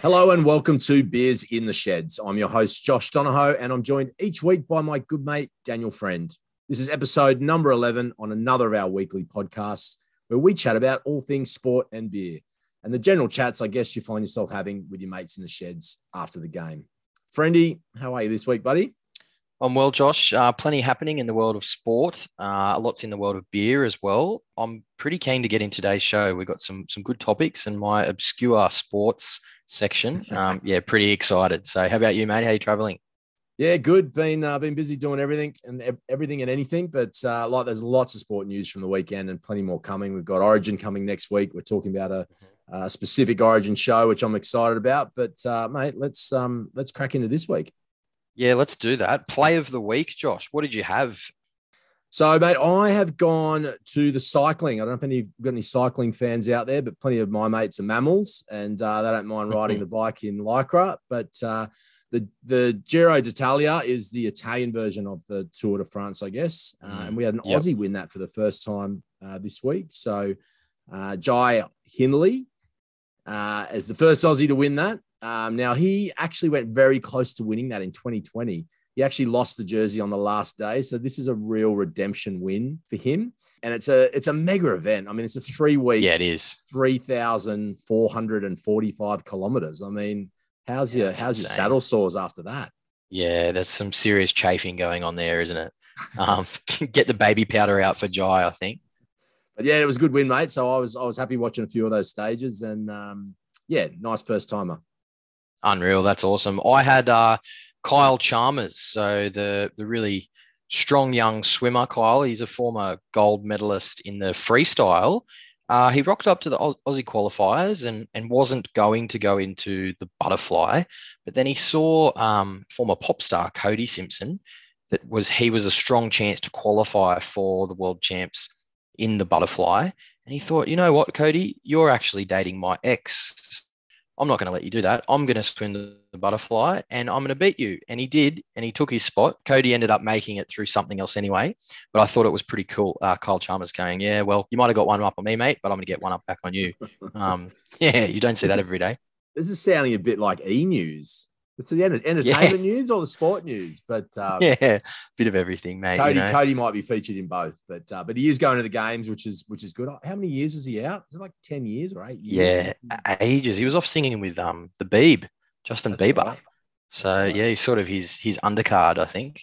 Hello and welcome to Beers in the Sheds. I'm your host, Josh Donohoe, and I'm joined each week by my good mate, Daniel Friend. This is episode number 11 on another of our weekly podcasts where we chat about all things sport and beer and the general chats, I guess, you find yourself having with your mates in the sheds after the game. Friendy, how are you this week, buddy? I'm well, Josh. Uh, plenty happening in the world of sport. Uh, lots in the world of beer as well. I'm pretty keen to get in today's show. We've got some some good topics in my obscure sports section. Um, yeah, pretty excited. So, how about you, mate? How you traveling? Yeah, good. Been uh, been busy doing everything and everything and anything, but uh, lot there's lots of sport news from the weekend and plenty more coming. We've got Origin coming next week. We're talking about a, a specific Origin show, which I'm excited about. But uh, mate, let's um let's crack into this week. Yeah, let's do that. Play of the week, Josh. What did you have? So, mate, I have gone to the cycling. I don't know if any you've got any cycling fans out there, but plenty of my mates are mammals, and uh, they don't mind riding the bike in lycra. But uh, the the Giro d'Italia is the Italian version of the Tour de France, I guess, uh, and we had an yep. Aussie win that for the first time uh, this week. So, uh, Jai Hindley uh, as the first Aussie to win that. Um, now he actually went very close to winning that in 2020. He actually lost the jersey on the last day, so this is a real redemption win for him. And it's a it's a mega event. I mean, it's a three week, yeah, it is three thousand four hundred and forty five kilometers. I mean, how's yeah, your how's insane. your saddle sores after that? Yeah, there's some serious chafing going on there, isn't it? Um, get the baby powder out for Jai, I think. But yeah, it was a good win, mate. So I was I was happy watching a few of those stages, and um, yeah, nice first timer. Unreal. That's awesome. I had uh, Kyle Chalmers, so the the really strong young swimmer. Kyle, he's a former gold medalist in the freestyle. Uh, he rocked up to the Aussie qualifiers and and wasn't going to go into the butterfly, but then he saw um, former pop star Cody Simpson that was he was a strong chance to qualify for the world champs in the butterfly, and he thought, you know what, Cody, you're actually dating my ex, I'm not going to let you do that. I'm going to swim the, butterfly and I'm going to beat you. And he did, and he took his spot. Cody ended up making it through something else anyway. But I thought it was pretty cool. Uh, Kyle Chalmers going, yeah, well, you might have got one up on me, mate, but I'm going to get one up back on you. Um, yeah, you don't see that every day. This is sounding a bit like e news. It's the entertainment yeah. news or the sport news, but um, yeah, a bit of everything, mate. Cody, you know? Cody might be featured in both, but uh, but he is going to the games, which is which is good. How many years was he out? Is it like ten years or eight years? Yeah, ages. He was off singing with um the Beeb, Justin That's Bieber. Right. So right. yeah, he's sort of his his undercard, I think.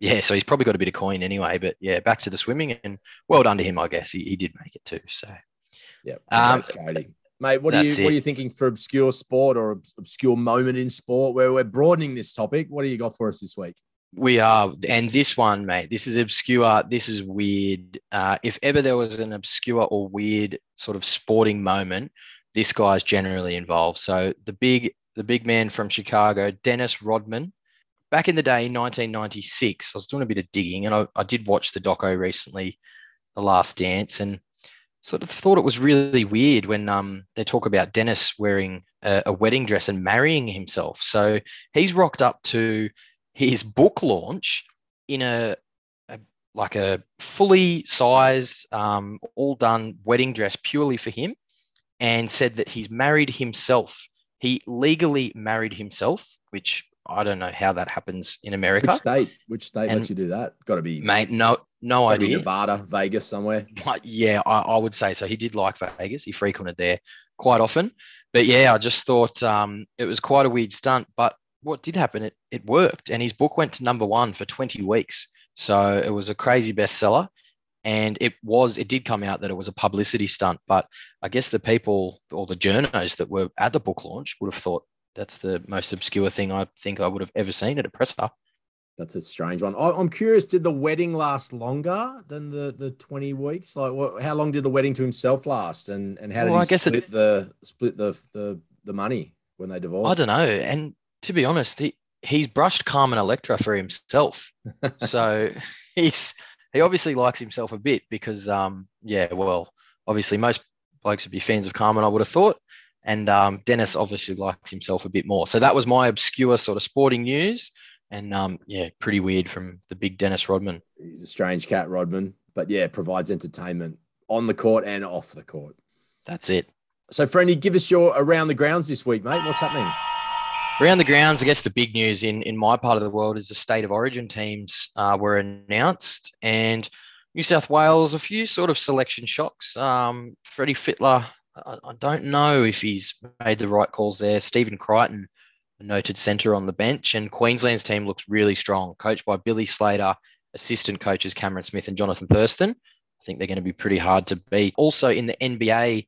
Yeah, so he's probably got a bit of coin anyway. But yeah, back to the swimming, and well done to him, I guess. He, he did make it too. So yeah, um, Cody. Mate, what are you it. what are you thinking for obscure sport or obscure moment in sport where we're broadening this topic? What do you got for us this week? We are, and this one, mate, this is obscure. This is weird. Uh, if ever there was an obscure or weird sort of sporting moment, this guy's generally involved. So the big, the big man from Chicago, Dennis Rodman. Back in the day, 1996, I was doing a bit of digging, and I, I did watch the doco recently, The Last Dance, and sort of thought it was really weird when um, they talk about Dennis wearing a, a, wedding dress and marrying himself. So he's rocked up to his book launch in a, a like a fully sized, um, all done wedding dress purely for him, and said that he's married himself. He legally married himself, which I don't know how that happens in America. Which state? Which state and, lets you do that? Got to be, mate. No, no idea. Nevada, Vegas, somewhere. But yeah, I, I, would say so. He did like Vegas. He frequented there quite often. But yeah, I just thought um, it was quite a weird stunt. But what did happen? It it worked, and his book went to number one for twenty weeks. So it was a crazy bestseller. And it was, it did come out that it was a publicity stunt, but I guess the people or the journos that were at the book launch would have thought that's the most obscure thing I think I would have ever seen at a presser. That's a strange one. I, am curious. Did the wedding last longer than the the 20 weeks? Like, what? How long did the wedding to himself last? And and how did well, he split it, the split the the the money when they divorced? I don't know. And to be honest, he, he's brushed Carmen Electra for himself. so he's he obviously likes himself a bit because um yeah well obviously most blokes would be fans of Carmen I would have thought and um, Dennis obviously likes himself a bit more. So that was my obscure sort of sporting news. And um, yeah, pretty weird from the big Dennis Rodman. He's a strange cat, Rodman, but yeah, provides entertainment on the court and off the court. That's it. So, Friendy, give us your around the grounds this week, mate. What's happening? Around the grounds, I guess the big news in, in my part of the world is the state of origin teams uh, were announced, and New South Wales, a few sort of selection shocks. Um, Freddie Fittler, I, don't know if he's made the right calls there. Stephen Crichton, a noted centre on the bench, and Queensland's team looks really strong, coached by Billy Slater, assistant coaches Cameron Smith and Jonathan Thurston. I think they're going to be pretty hard to beat. Also in the NBA,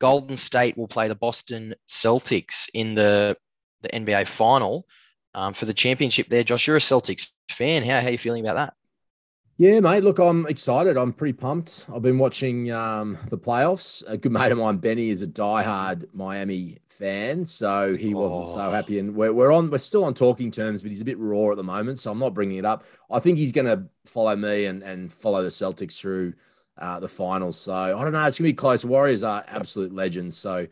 Golden State will play the Boston Celtics in the the NBA final um, for the championship there. Josh, you're a Celtics fan. How, how are you feeling about that? Yeah, mate. Look, I'm excited. I'm pretty pumped. I've been watching um, the playoffs. A good mate of mine, Benny, is a diehard Miami fan, so he wasn't oh. so happy. And we're, we're on, we're still on talking terms, but he's a bit raw at the moment, so I'm not bringing it up. I think he's going to follow me and and follow the Celtics through uh, the finals. So I don't know. It's going to be close. Warriors are absolute legends, so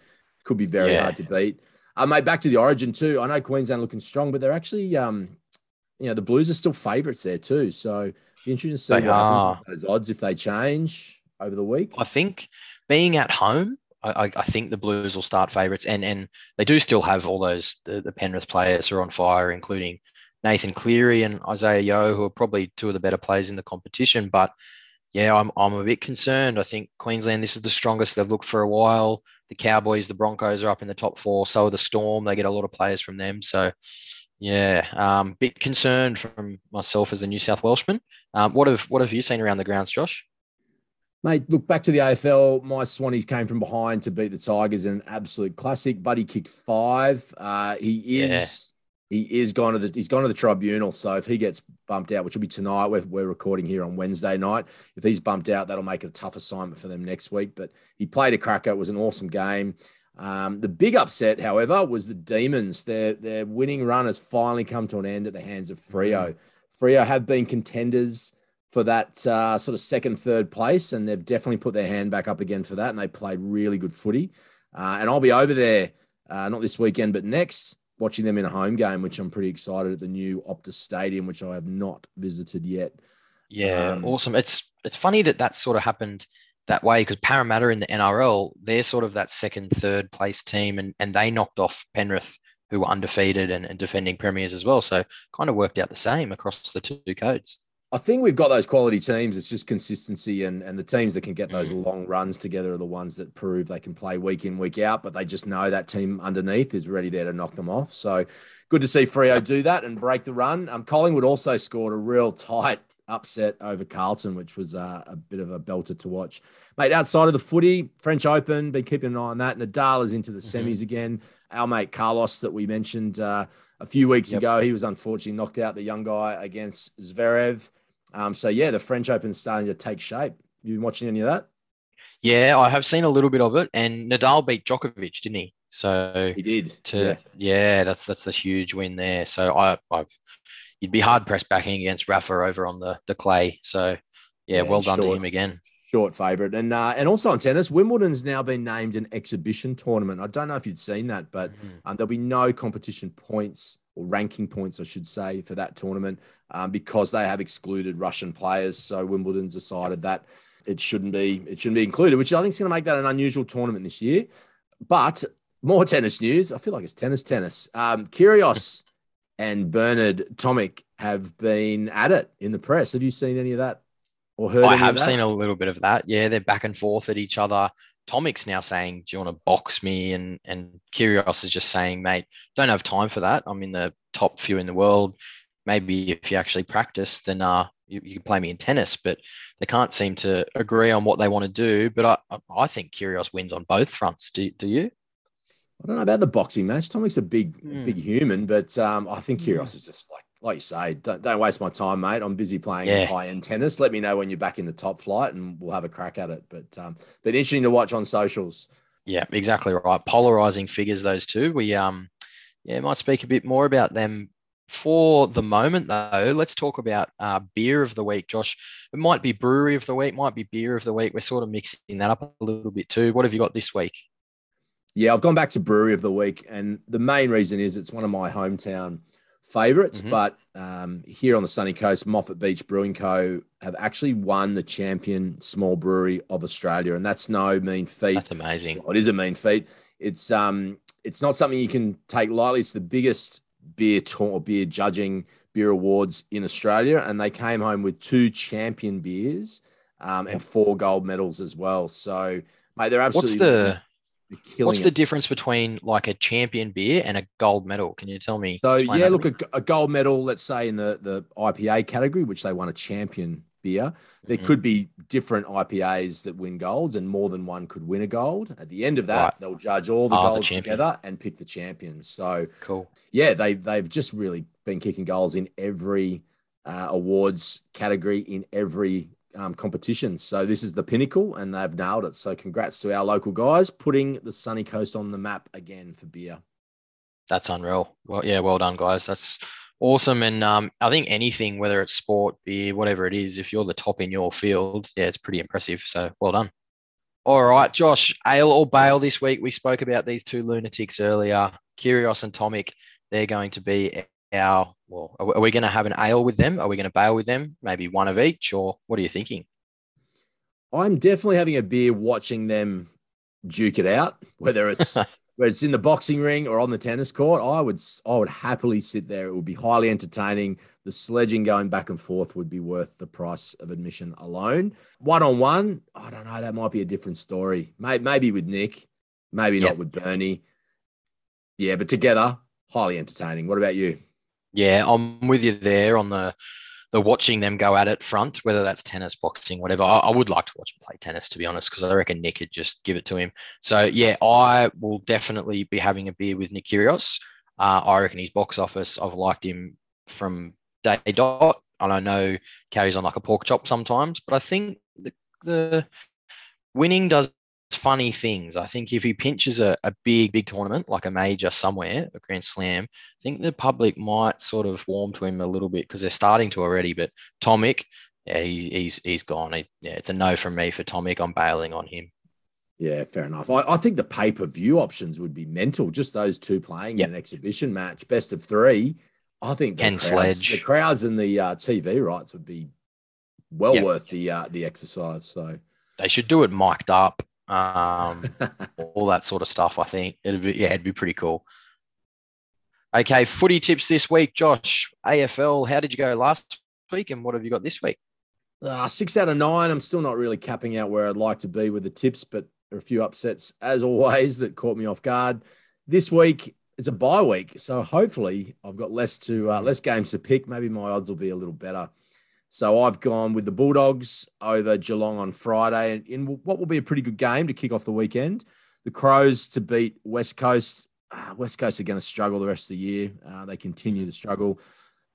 could be very yeah. hard to beat. Uh, mate, back to the origin too. I know Queensland looking strong, but they're actually, um, you know, the Blues are still favourites there too. So be interesting to see they what are. happens those odds if they change over the week. I think being at home, I, I think the Blues will start favourites, and and they do still have all those the, the Penrith players are on fire, including Nathan Cleary and Isaiah Yeo, who are probably two of the better players in the competition. But yeah, I'm I'm a bit concerned. I think Queensland this is the strongest they've looked for a while the Cowboys, the Broncos are up in the top four. So are the Storm. They get a lot of players from them. So, yeah, um, bit concerned from myself as a New South Welshman. Um, what have what have you seen around the grounds, Josh? Mate, look back to the AFL. My Swannies came from behind to beat the Tigers in an absolute classic. Buddy kicked five. Uh, he is he is gone to the he's gone to the tribunal. So if he gets bumped out, which will be tonight, we're, we're recording here on Wednesday night. If he's bumped out, that'll make it a tough assignment for them next week. But he played a cracker. It was an awesome game. Um, the big upset, however, was the Demons. Their their winning run has finally come to an end at the hands of Freo. Mm-hmm. Freo have been contenders for that uh, sort of second, third place, and they've definitely put their hand back up again for that. And they played really good footy. Uh, and I'll be over there, uh, not this weekend, but next watching them in a home game, which I'm pretty excited at the new Optus Stadium, which I have not visited yet. Yeah, um, awesome. It's it's funny that that sort of happened that way because Parramatta in the NRL, they're sort of that second, third place team, and and they knocked off Penrith, who were undefeated and, and defending premiers as well. So kind of worked out the same across the two codes. I think we've got those quality teams. It's just consistency, and and the teams that can get those mm. long runs together are the ones that prove they can play week in week out. But they just know that team underneath is ready there to knock them off. So good to see Freo do that and break the run. Um, Collingwood also scored a real tight upset over Carlton, which was uh, a bit of a belter to watch. Mate, outside of the footy, French Open, been keeping an eye on that. Nadal is into the mm-hmm. semis again. Our mate Carlos that we mentioned uh, a few weeks yep. ago, he was unfortunately knocked out the young guy against Zverev. Um, so yeah, the French Open is starting to take shape. You been watching any of that? Yeah, I have seen a little bit of it, and Nadal beat Djokovic, didn't he? So he did. To yeah, yeah that's that's the huge win there. So I, I've you'd be hard pressed backing against Rafa over on the the clay. So yeah, yeah well done short, to him again. Short favourite, and uh, and also on tennis, Wimbledon's now been named an exhibition tournament. I don't know if you'd seen that, but mm-hmm. um, there'll be no competition points or ranking points, I should say, for that tournament um, because they have excluded Russian players. So Wimbledon's decided that it shouldn't be it shouldn't be included, which I think is going to make that an unusual tournament this year. But more tennis news. I feel like it's tennis, tennis. Um, Kyrgios and Bernard Tomic have been at it in the press. Have you seen any of that or heard? I have seen a little bit of that. Yeah, they're back and forth at each other. Tomic's now saying, "Do you want to box me?" and and Kyrgios is just saying, "Mate, don't have time for that. I'm in the top few in the world. Maybe if you actually practice, then uh, you, you can play me in tennis." But they can't seem to agree on what they want to do. But I I think Kyrgios wins on both fronts. Do do you? I don't know about the boxing match. Tomic's a big mm. big human, but um, I think hmm. Kyrgios mm. is just like like you say, don't, don't waste my time, mate. I'm busy playing yeah. high end tennis. Let me know when you're back in the top flight, and we'll have a crack at it. But um, but interesting to watch on socials. Yeah, exactly right. Polarizing figures, those two. We um, yeah, might speak a bit more about them for the moment, though. Let's talk about uh, beer of the week, Josh. It might be brewery of the week, might be beer of the week. We're sort of mixing that up a little bit too. What have you got this week? Yeah, I've gone back to brewery of the week, and the main reason is it's one of my hometown favorites, mm-hmm. but um, here on the sunny coast, Moffat Beach Brewing Co. have actually won the champion small brewery of Australia, and that's no mean feat. That's amazing. Well, it is a mean feat. It's um, it's not something you can take lightly. It's the biggest beer tour, beer judging beer awards in Australia, and they came home with two champion beers um, and four gold medals as well. So, mate, they're absolutely. What's the What's the difference between like a champion beer and a gold medal? Can you tell me? So yeah, look, a, a, gold medal, let's say in the the IPA category, which they won a champion beer, there mm-hmm. could be different IPAs that win golds, and more than one could win a gold. At the end of that, right. they'll judge all the oh, golds the together and pick the champions. So cool. Yeah, they they've just really been kicking goals in every uh, awards category in every um, competitions. So this is the pinnacle, and they've nailed it. So congrats to our local guys putting the sunny coast on the map again for beer. That's unreal. Well, yeah, well done, guys. That's awesome. And um, I think anything, whether it's sport, beer, whatever it is, if you're the top in your field, yeah, it's pretty impressive. So well done. All right, Josh, ale or bail this week. We spoke about these two lunatics earlier, Kyrgios and Tomic. They're going to be our well are we going to have an ale with them? Are we going to bail with them? Maybe one of each or what are you thinking? I'm definitely having a beer watching them duke it out whether it's whether it's in the boxing ring or on the tennis court. I would i would happily sit there. It would be highly entertaining. The sledging going back and forth would be worth the price of admission alone. One on one i don't know that might be a different story. Maybe with nick maybe yep. not with bernie. Yeah but together highly entertaining. What about you yeah, I'm with you there on the the watching them go at it front, whether that's tennis, boxing, whatever. I, I would like to watch him play tennis, to be honest, because I reckon Nick could just give it to him. So yeah, I will definitely be having a beer with Nick Kyrgios. Uh, I reckon his box office. I've liked him from day dot, and I know carries on like a pork chop sometimes, but I think the the winning does funny things. I think if he pinches a, a big, big tournament like a major somewhere, a Grand Slam, I think the public might sort of warm to him a little bit because they're starting to already. But Tomic, yeah, he, he's he's gone. He, yeah, it's a no from me for Tomic. I'm bailing on him. Yeah, fair enough. I, I think the pay per view options would be mental. Just those two playing yep. in an exhibition match, best of three. I think the, crowds, Sledge. the crowds and the uh, TV rights would be well yep. worth the uh, the exercise. So they should do it mic'd up um, all that sort of stuff. I think it'd be yeah, it'd be pretty cool. Okay, footy tips this week, Josh. AFL, how did you go last week, and what have you got this week? Uh, six out of nine. I'm still not really capping out where I'd like to be with the tips, but there are a few upsets as always that caught me off guard. This week it's a bye week, so hopefully I've got less to uh, less games to pick. Maybe my odds will be a little better. So I've gone with the Bulldogs over Geelong on Friday in what will be a pretty good game to kick off the weekend. The Crows to beat West Coast. Uh, West Coast are going to struggle the rest of the year. Uh, they continue to struggle.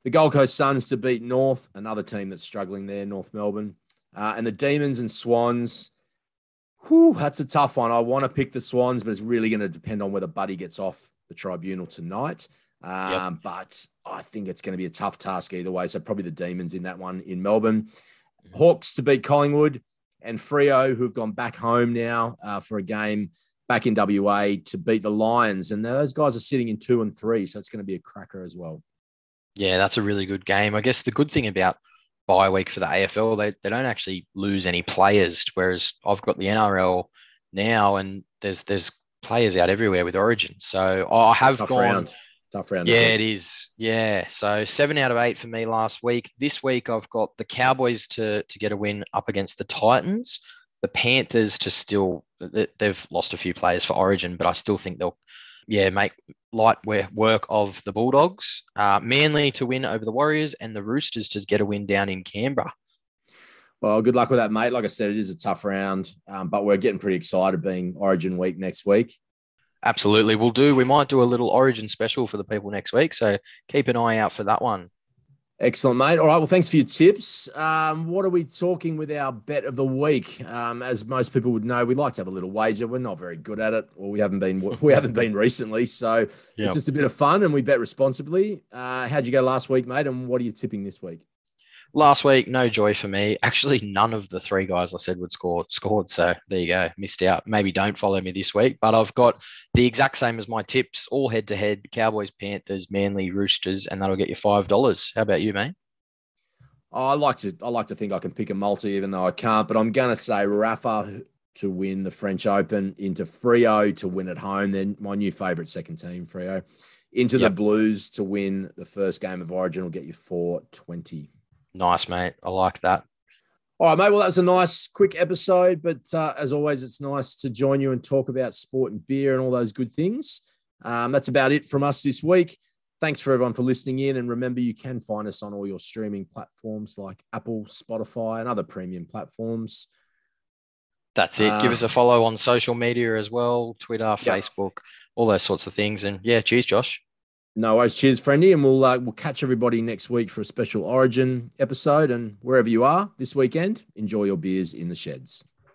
The Gold Coast Suns to beat North, another team that's struggling there, North Melbourne. Uh, and the Demons and Swans. Whew, that's a tough one. I want to pick the Swans, but it's really going to depend on whether Buddy gets off the tribunal tonight. Um, yep. But I think it's going to be a tough task either way. So probably the Demons in that one in Melbourne. Mm-hmm. Hawks to beat Collingwood and Freo, who've gone back home now uh, for a game back in WA to beat the Lions. And those guys are sitting in two and three. So it's going to be a cracker as well. Yeah, that's a really good game. I guess the good thing about bye week for the AFL, they, they don't actually lose any players, whereas I've got the NRL now and there's there's players out everywhere with Origin. So I have Tough gone. Round tough round. Yeah, it is. Yeah. So seven out of eight for me last week. This week I've got the Cowboys to to get a win up against the Titans. The Panthers to still they've lost a few players for Origin, but I still think they'll yeah make light work of the Bulldogs. Uh, Manly to win over the Warriors and the Roosters to get a win down in Canberra. Well, good luck with that, mate. Like I said, it is a tough round, um, but we're getting pretty excited being Origin week next week. Absolutely, we'll do. We might do a little Origin special for the people next week, so keep an eye out for that one. Excellent, mate. All right. Well, thanks for your tips. Um, what are we talking with our bet of the week? Um, as most people would know, we like to have a little wager. We're not very good at it, or we haven't been. We haven't been recently, so yep. it's just a bit of fun, and we bet responsibly. Uh, how'd you go last week, mate? And what are you tipping this week? Last week, no joy for me. Actually, none of the three guys I said would score scored. So there you go, missed out. Maybe don't follow me this week, but I've got the exact same as my tips, all head to head: Cowboys, Panthers, Manly, Roosters, and that'll get you five dollars. How about you, mate? Oh, I like to I like to think I can pick a multi, even though I can't. But I'm going to say Rafa to win the French Open, into Freo to win at home. Then my new favourite second team, Freo, into yep. the Blues to win the first game of Origin will get you four twenty. Nice, mate. I like that. All right, mate. Well, that was a nice, quick episode. But uh, as always, it's nice to join you and talk about sport and beer and all those good things. Um, that's about it from us this week. Thanks for everyone for listening in. And remember, you can find us on all your streaming platforms like Apple, Spotify, and other premium platforms. That's it. Uh, Give us a follow on social media as well Twitter, Facebook, all those sorts of things. And yeah, cheers, Josh. No worries. Cheers, friendy. And we'll, uh, we'll catch everybody next week for a special Origin episode. And wherever you are this weekend, enjoy your beers in the sheds.